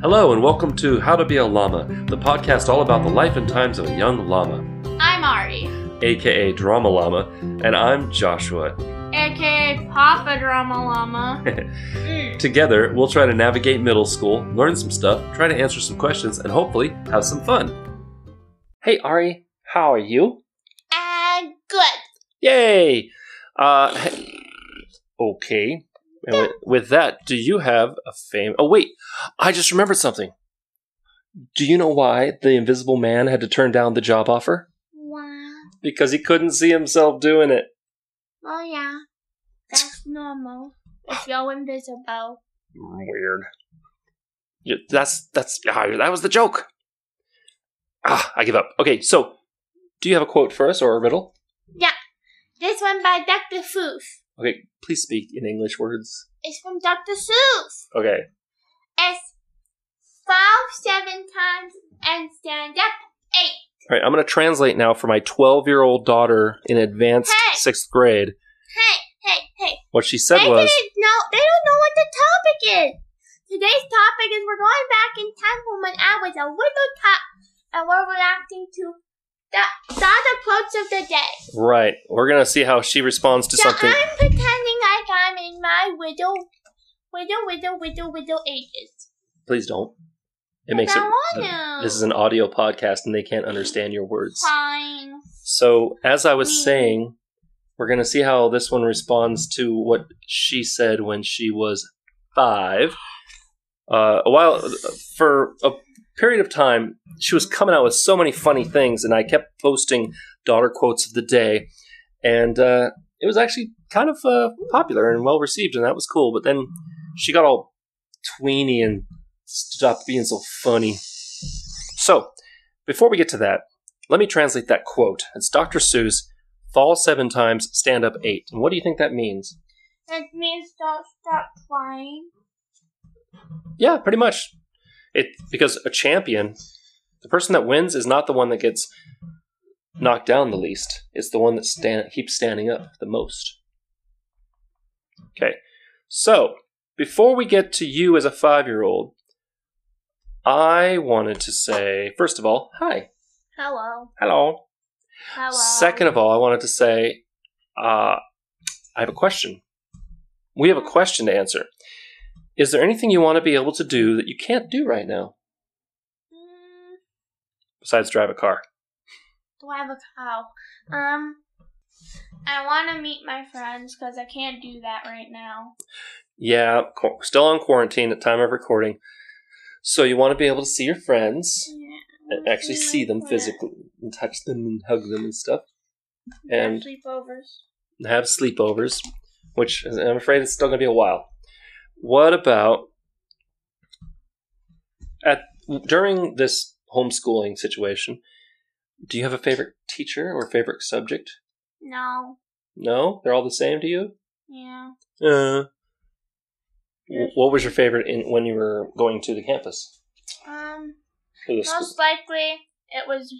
Hello, and welcome to How to Be a Llama, the podcast all about the life and times of a young llama, I'm Ari, aka Drama Llama, and I'm Joshua. aka Papa Drama Llama. Mm. Together, we'll try to navigate middle school, learn some stuff, try to answer some questions, and hopefully have some fun. Hey, Ari, how are you? And good. Yay! Uh, okay. And with, with that, do you have a fame? Oh, wait, I just remembered something. Do you know why the Invisible Man had to turn down the job offer? Wow. Because he couldn't see himself doing it. Oh yeah, that's normal. If you're invisible. Weird. Yeah, that's that's ah, that was the joke. Ah, I give up. Okay, so do you have a quote for us or a riddle? Yeah. This one by Dr. Seuss. Okay, please speak in English words. It's from Dr. Seuss. Okay. It's five, seven times and stand up eight. All right, I'm going to translate now for my 12 year old daughter in advanced Hey! sixth grade. Hey, hey, hey. What she said they was, didn't know. They don't know what the topic is. Today's topic is we're going back in time from when I was a little tot, and we're reacting to the data quotes of the day. right, we're going to see how she responds to so something. I'm pretending like I'm in my widow, widow, widow, widow, widow ages. Please don't. It makes I it. to. This is an audio podcast and they can't understand your words. fine. So, as I was Mm. saying, we're going to see how this one responds to what she said when she was five. Uh, a while, for a period of time, she was coming out with so many funny things, and I kept posting daughter quotes of the day. And uh, it was actually kind of uh, popular and well received, and that was cool. But then she got all tweeny and stopped being so funny. So, before we get to that, let me translate that quote. It's Dr. Seuss, fall seven times, stand up eight. And what do you think that means? That means don't stop trying. Yeah, pretty much. It because a champion, the person that wins is not the one that gets knocked down the least. It's the one that stand, keeps standing up the most. Okay. So, before we get to you as a 5-year-old, I wanted to say first of all, hi. Hello. Hello. Hello. Second of all, I wanted to say, uh, I have a question. We have a question to answer. Is there anything you want to be able to do that you can't do right now Mm, besides drive a car? do I have a cow? Um, I want to meet my friends because I can't do that right now. Yeah, still on quarantine at time of recording. So you want to be able to see your friends Yeah, and actually see them physically and touch them and hug them and stuff and- And sleepovers. have sleepovers, which I'm afraid it's still going to be a while. What about at during this homeschooling situation? Do you have a favorite teacher or favorite subject? No. No, they're all the same to you. Yeah. Uh, what was your favorite in when you were going to the campus? Um, the school? most likely it was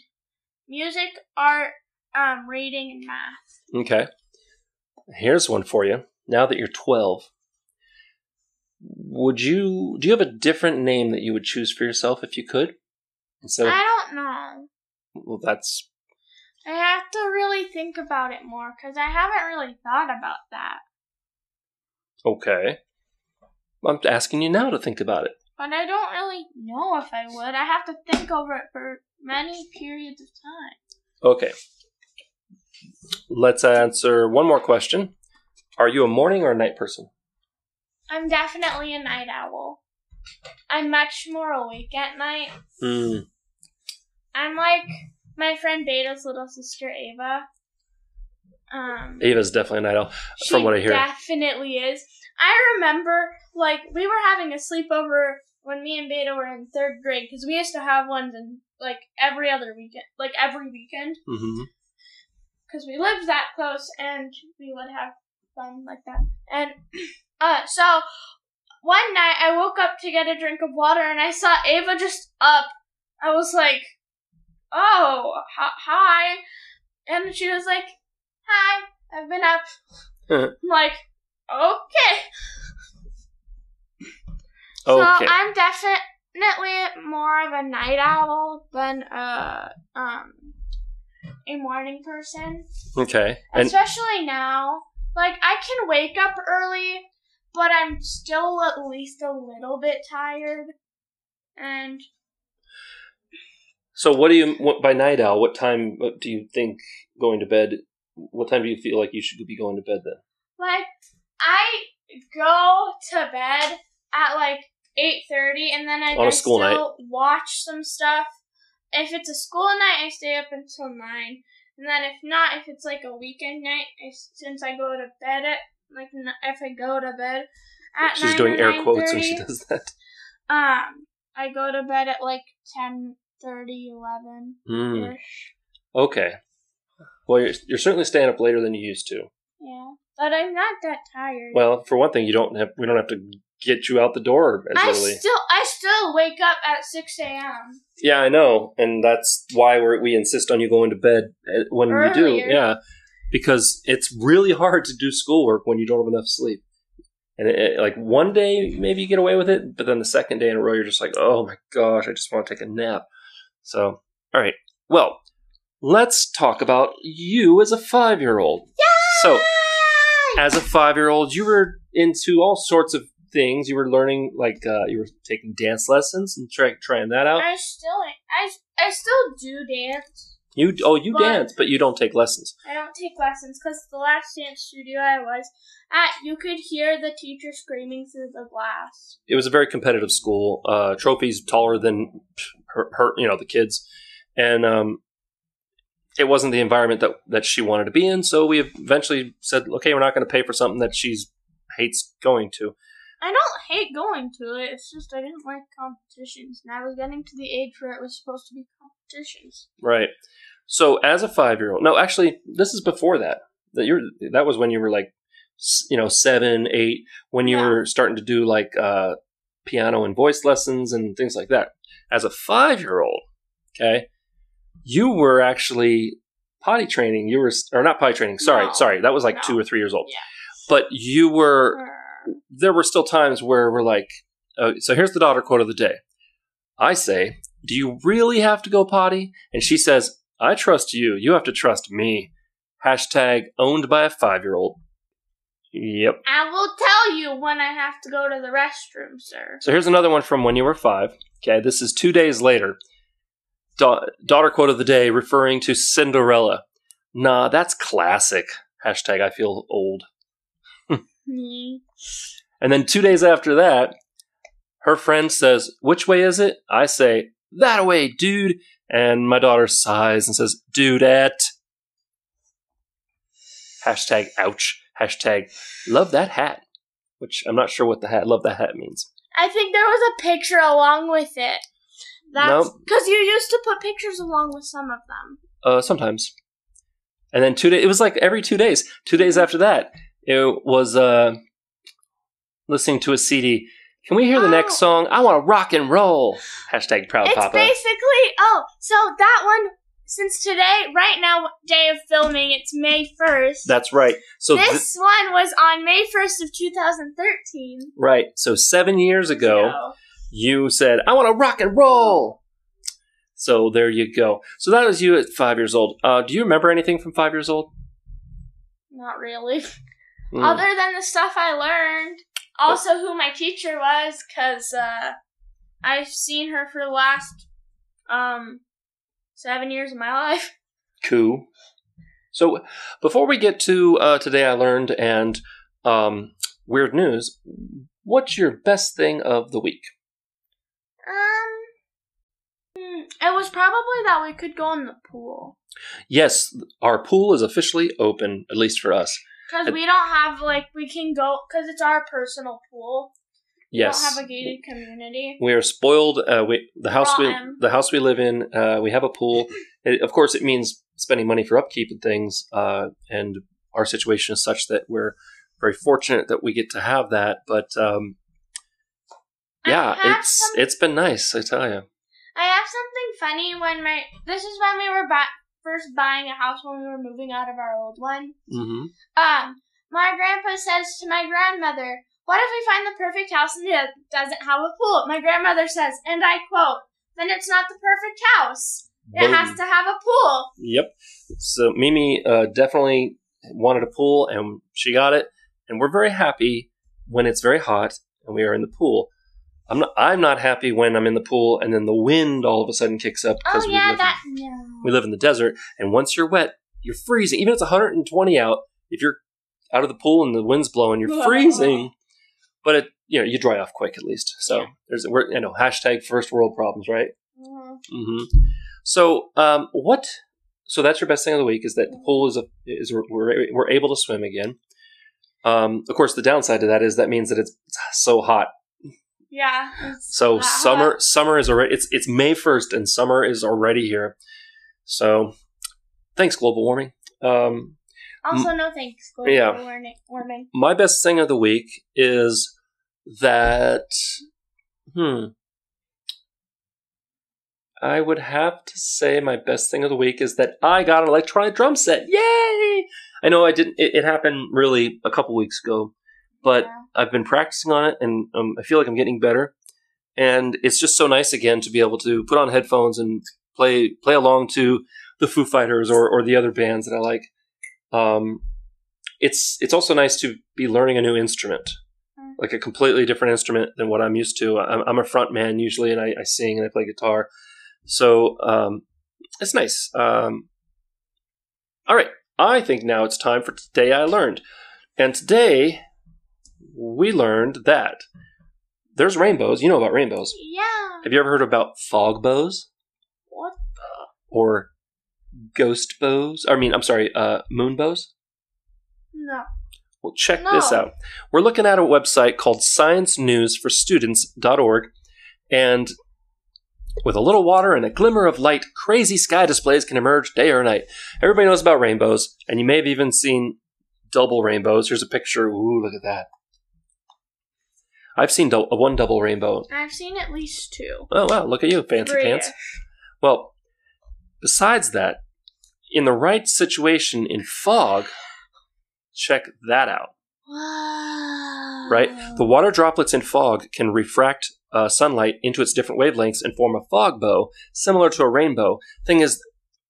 music, art, um, reading, and math. Okay. Here's one for you. Now that you're 12, would you do you have a different name that you would choose for yourself if you could? Instead of I don't know. well, that's I have to really think about it more because I haven't really thought about that. okay. I'm asking you now to think about it. But I don't really know if I would. I have to think over it for many periods of time. Okay. Let's answer one more question. Are you a morning or a night person? I'm definitely a night owl. I'm much more awake at night. Hmm. I'm like my friend Beta's little sister Ava. Um, Ava's definitely a night owl. from what I hear. definitely is. I remember, like, we were having a sleepover when me and Beta were in third grade because we used to have ones in like every other weekend, like every weekend, because we lived that close and we would have fun like that. And uh, so one night I woke up to get a drink of water and I saw Ava just up. I was like, "Oh, hi!" And she was like, "Hi, I've been up." I'm like, "Okay." So Okay. I'm definitely more of a night owl than a um a morning person. Okay. And Especially now. Like I can wake up early, but I'm still at least a little bit tired. And so, what do you what, by night owl? What time do you think going to bed? What time do you feel like you should be going to bed then? like I go to bed at like eight thirty, and then I On a I school still watch some stuff. If it's a school night, I stay up until nine, and then if not, if it's like a weekend night, I, since I go to bed at like n- if I go to bed at She's doing air quotes when she does that. Um, I go to bed at like 10, 30, 11 Mm, okay. Well, you're, you're certainly staying up later than you used to. Yeah, but I'm not that tired. Well, for one thing, you don't have we don't have to get you out the door as I early. still I still wake up at six a.m. Yeah, I know, and that's why we we insist on you going to bed uh, when you do. Yeah, because it's really hard to do schoolwork when you don't have enough sleep. And it, it- like one day maybe you get away with it, but then the second day in a row you're just like, oh my gosh, I just want to take a nap. So, all right, well, let's talk about you as a five year old. So, as a five year old, you were into all sorts of things. You were learning, like, uh, you were taking dance lessons and try, trying that out. I still I I still do dance. You oh you But- dance, but you don't take lessons. I don't take lessons because the last dance studio I was at, you could hear the teacher screaming through the glass. It was a very competitive school. Uh, trophies taller than her, her, you know, the kids, and um, it wasn't the environment that that she wanted to be in. So we eventually said, okay, we're not going to pay for something that she's hates going to. I don't hate going to it. It's just I didn't like competitions, and I was getting to the age where it was supposed to be competitions. Right. So as a five year old, no, actually, this is before that. That you're that was when you were like, you know, seven, eight, when you Yeah. were starting to do like uh, piano and voice lessons and things like that. As a five year old, okay, you were actually potty training. You were or not potty training. Sorry, No. sorry, that was like No. two or three years old. Yeah. But you were. There were still times where we're like, uh, so here's the daughter quote of the day. I say, Do you really have to go potty? And she says, I trust you. You have to trust me. Hashtag owned by a five year old. Yep. I will tell you when I have to go to the restroom, sir. So here's another one from when you were five. Okay, this is two days later. Da- daughter quote of the day referring to Cinderella. Nah, that's classic. Hashtag I feel old. And then two days after that, her friend says, Which way is it? I say, That way, dude. And my daughter sighs and says, Dudette. Hashtag ouch. Hashtag love that hat. Which I'm not sure what the hat love that hat means. I think there was a picture along with it. That's Nope. because you used to put pictures along with some of them. Uh, sometimes. And then two days, it was like every two days. Two days after that, it was uh, listening to a CD. Can we hear the Oh. next song? I want to rock and roll. Hashtag proud it's papa. basically oh, so that one since today, right now, day of filming, it's May first. That's right. So thi- this one was on May first of two thousand thirteen. Right. So seven years ago, you said, I want to rock and roll. So there you go. So that was you at five years old. Uh, do you remember anything from five years old? Not really. Hmm. Other than the stuff I learned, also who my teacher was, cause uh, I've seen her for the last um seven years of my life. Cool. So before we get to uh, today, I learned and um, weird news. What's your best thing of the week? Um, hmm, it was probably that we could go in the pool. Yes, our pool is officially open, at least for us. Because we don't have, like, we can go, because it's our personal pool. Yes. We Yes, don't have a gated community. we are spoiled. Uh, we, the house we the house we live in, uh, we have a pool. It, of course, it means spending money for upkeep and things. Uh, and our situation is such that we're very fortunate that we get to have that. But um, yeah, it's some- it's been nice. I tell you. I have something funny when my, this is when we were bu- first buying a house when we were moving out of our old one. hmm Um, my grandpa says to my grandmother, what if we find the perfect house and it doesn't have a pool? My grandmother says, and I quote, then it's not the perfect house. It Boom. has to have a pool. Yep. So Mimi uh, definitely wanted a pool, and she got it. And we're very happy when it's very hot and we are in the pool. I'm not. I'm not happy when I'm in the pool and then the wind all of a sudden kicks up Oh we yeah, live, that no. we live in the desert. And once you're wet, you're freezing. Even if it's 120 out, if you're out of the pool and the wind's blowing, you're freezing. But it, you know, you dry off quick at least. So Yeah. there's, we're, you know, hashtag first world problems, right? Mhm. hmm So, um, what? So that's your best thing of the week is that the pool is a is we're we're able to swim again. Um, of course, the downside to that is that means that it's so hot. Yeah. So summer summer is already it's it's May first and summer is already here. So thanks global warming. Um, Also, no thanks. Global yeah. warming. warming. my best thing of the week is that hmm I would have to say my best thing of the week is that I got an electronic drum set. Yay! I know I didn't. It, it happened really a couple weeks ago, but Yeah. I've been practicing on it, and um, I feel like I'm getting better. And it's just so nice again to be able to put on headphones and play play along to the Foo Fighters or, or the other bands that I like. Um, it's it's also nice to be learning a new instrument, Mm. like a completely different instrument than what I'm used to. I'm, I'm a front man usually, and I, I sing and I play guitar, so um, it's nice. Um, all right, I think now it's time for today I learned, and today we learned that there's rainbows. You know about rainbows. Yeah. Have you ever heard about fog bows What? or ghost bows? I mean, I'm sorry, uh, moon bows. No. Well, check No. this out. We're looking at a website called sciencenewsforstudents.org, and with a little water and a glimmer of light, crazy sky displays can emerge day or night. Everybody knows about rainbows, and you may have even seen double rainbows. Here's a picture. Ooh, look at that. I've seen dou- one double rainbow. I've seen at least two. Oh, wow, look at you, fancy pants. British. Well, besides that, in the right situation in fog, check that out. Wow. right? The water droplets in fog can refract uh, sunlight into its different wavelengths and form a fog bow, similar to a rainbow. Thing is,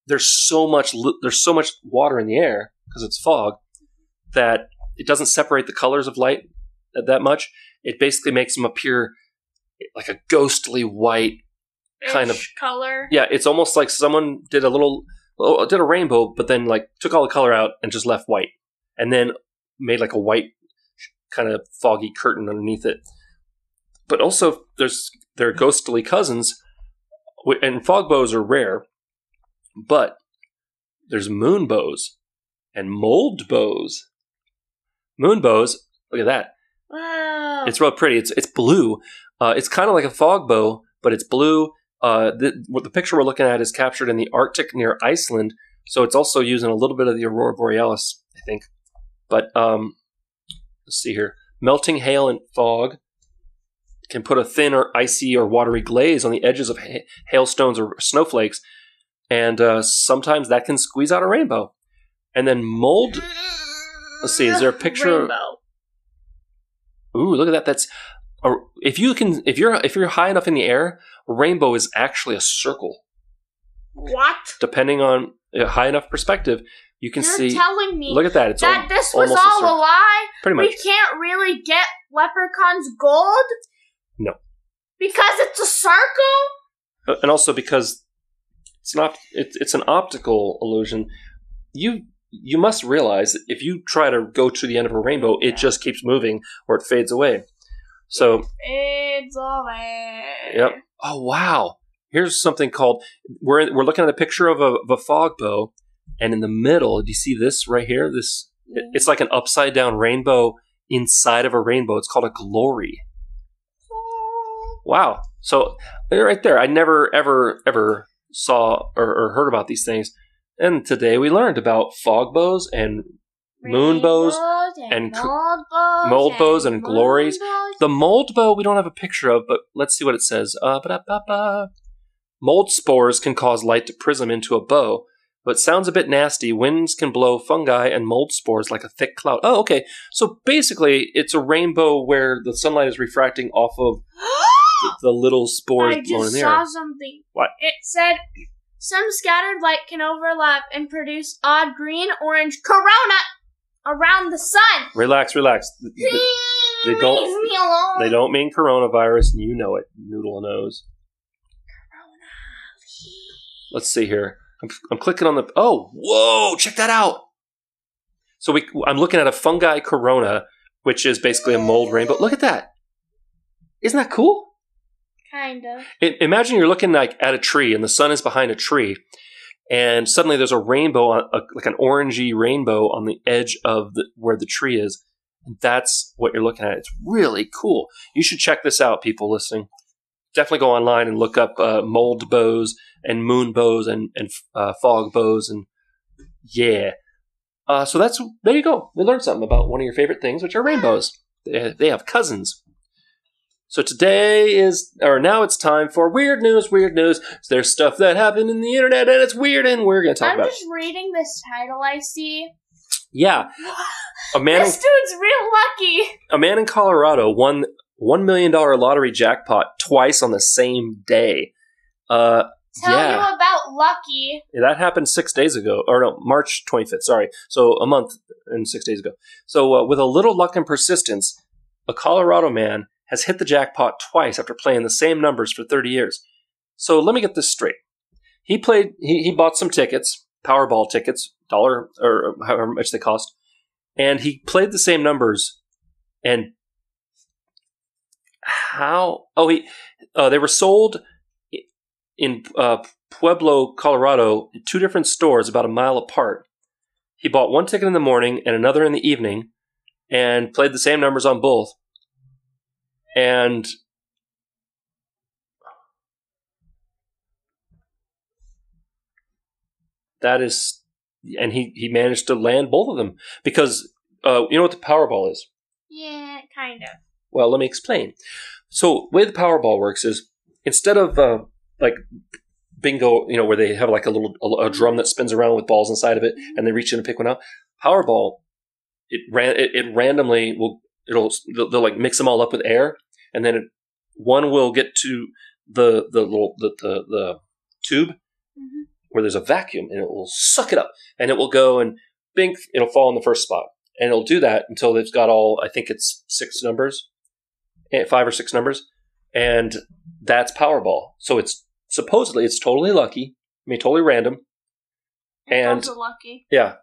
there's so much li- there's so much water in the air because it's fog that it doesn't separate the colors of light that, that much. It basically makes them appear like a ghostly white. kind of- color. Yeah, it's almost like someone did a little did a rainbow, but then like took all the color out and just left white, and then made like a white kind of foggy curtain underneath it. But also, there's their ghostly cousins, and fog bows are rare. But there's moon bows and mold bows. Moon bows, look at that. Wow. It's real pretty. It's it's blue. Uh, it's kind of like a fog bow, but it's blue. Uh, the, what the picture we're looking at is captured in the Arctic near Iceland, so it's also using a little bit of the aurora borealis, I think. But um, let's see here: melting hail and fog can put a thin or icy or watery glaze on the edges of ha- hailstones or snowflakes, and uh, sometimes that can squeeze out a rainbow. And then mold. Let's see, is there a picture- Rainbow. Ooh, look at that! That's a, if you can if you're if you're high enough in the air, rainbow is actually a circle. What? Depending on a high enough perspective, you can You're see. telling me Look at that! It's that al- this was almost a all a lie? Pretty much. We can't really get leprechauns gold? No. Because it's a circle? Uh, and also because it's not it's it's an optical illusion. You you must realize that if you try to go to the end of a rainbow, it just keeps moving or it fades away. So It's away. Yep. Oh wow! Here's something called we're we're looking at a picture of a, of a fog bow, and in the middle, do you see this right here? This it- it's like an upside down rainbow inside of a rainbow. It's called a glory. Wow! So right there, I never ever ever saw or, or heard about these things, and today we learned about fog bows and moon bows and cr- mold bows mold bows and glories. bows. The mold bow we don't have a picture of, but let's see what it says. Uh. Mold spores can cause light to prism into a bow, but sounds a bit nasty. Winds can blow fungi and mold spores like a thick cloud. Oh, okay. So basically, it's a rainbow where the sunlight is refracting off of the little spores I blown in just saw something. What? It said some scattered light can overlap and produce odd green orange corona around the sun. Relax, relax. Th- they Leave don't- me alone. They don't mean coronavirus, and you know it, noodle nose. Corona. Let's see here. I'm, I'm clicking on the. Oh, whoa! Check that out. So we, I'm looking at a fungi corona, which is basically a mold rainbow. Look at that. Isn't that cool? Kind of. I- imagine you're looking like at a tree, and the sun is behind a tree, and suddenly there's a rainbow, a, like an orangey rainbow on the edge of the, where the tree is. That's what you're looking at. It's really cool. You should check this out, people listening. Definitely go online and look up uh, mold bows and moon bows and and uh, fog bows and yeah. Uh, so that's there you go. We learned something about one of your favorite things, which are rainbows. They have cousins. So today is, or now it's time for weird news. Weird news. There's stuff that happened in the internet and it's weird, and we're going to talk about. I'm about. just reading this title I see. Yeah, a man. In, This dude's real lucky. a man in Colorado won one million dollar lottery jackpot twice on the same day. Uh, Tell Yeah. you about Lucky. that happened six days ago, or no, March 25th. Sorry, so a month and six days ago. So uh, with a little luck and persistence, a Colorado man has hit the jackpot twice after playing the same numbers for 30 years. So let me get this straight. He played. He, he bought some tickets, Powerball tickets, dollar or however much they cost, and he played the same numbers. And how? Oh, he. Uh, they were sold in uh, Pueblo, Colorado, in two different stores about a mile apart. He bought one ticket in the morning and another in the evening, and played the same numbers on both. And that is, and he he managed to land both of them because uh, you know what the Powerball is. Yeah, kind of. Well, let me explain. So, the way the Powerball works is instead of uh, like bingo, you know, where they have like a little a, a drum that spins around with balls inside of it, and they reach in and pick one out. Powerball, it ran it, it randomly will it'll they'll, they'll like mix them all up with air, and then it, one will get to the the little the the, the tube Mhm. where there's a vacuum, and it will suck it up, and it will go and bink, it'll fall in the first spot, and it'll do that until it's got all I think it's six numbers, eh, five or six numbers, and that's Powerball. So it's supposedly it's totally lucky. I mean, totally random. And- lucky. Yeah.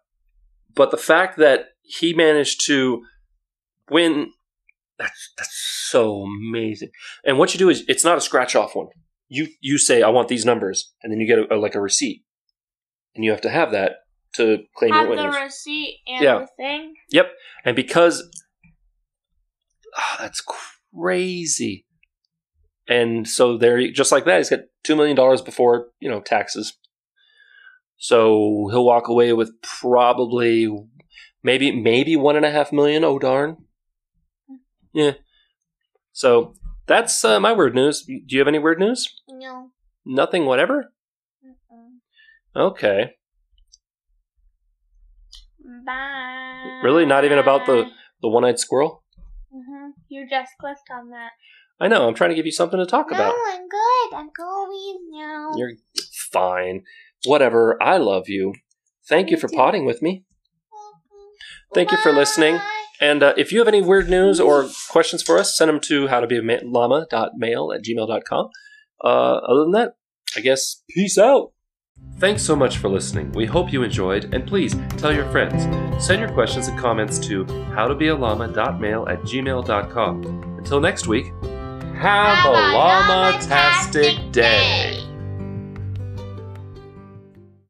But the fact that he managed to win that's that's so amazing. And what you do is it's not a scratch off one. You you say I want these numbers and then you get a, a- like a receipt. And you have to have that to claim Have your the receipt and Yeah. the thing. Yep. And because ah, that's crazy. And so there just like that he's got 2 million dollars before, you know, taxes. So he'll walk away with probably maybe maybe one and a half million. Oh darn! Yeah. So that's uh, my weird news. Do you have any weird news? No. Nothing. Whatever. Mm-mm. Okay. Bye. Really? Not even about the the one-eyed squirrel? hmm You just clicked on that. I know. I'm trying to give you something to talk about. No, I'm good. I'm going now. You're fine. Whatever. I love you. Thank you for potting with me. Thank you for listening. And uh, if you have any weird news or questions for us, send them to howtobeallama.mail at gmail.com. Uh, other than that, I guess peace out. Thanks so much for listening. We hope you enjoyed, and please tell your friends. Send your questions and comments to howtobeallama.mail at gmail.com. Until next week, have, Have a llama-tastic day. day.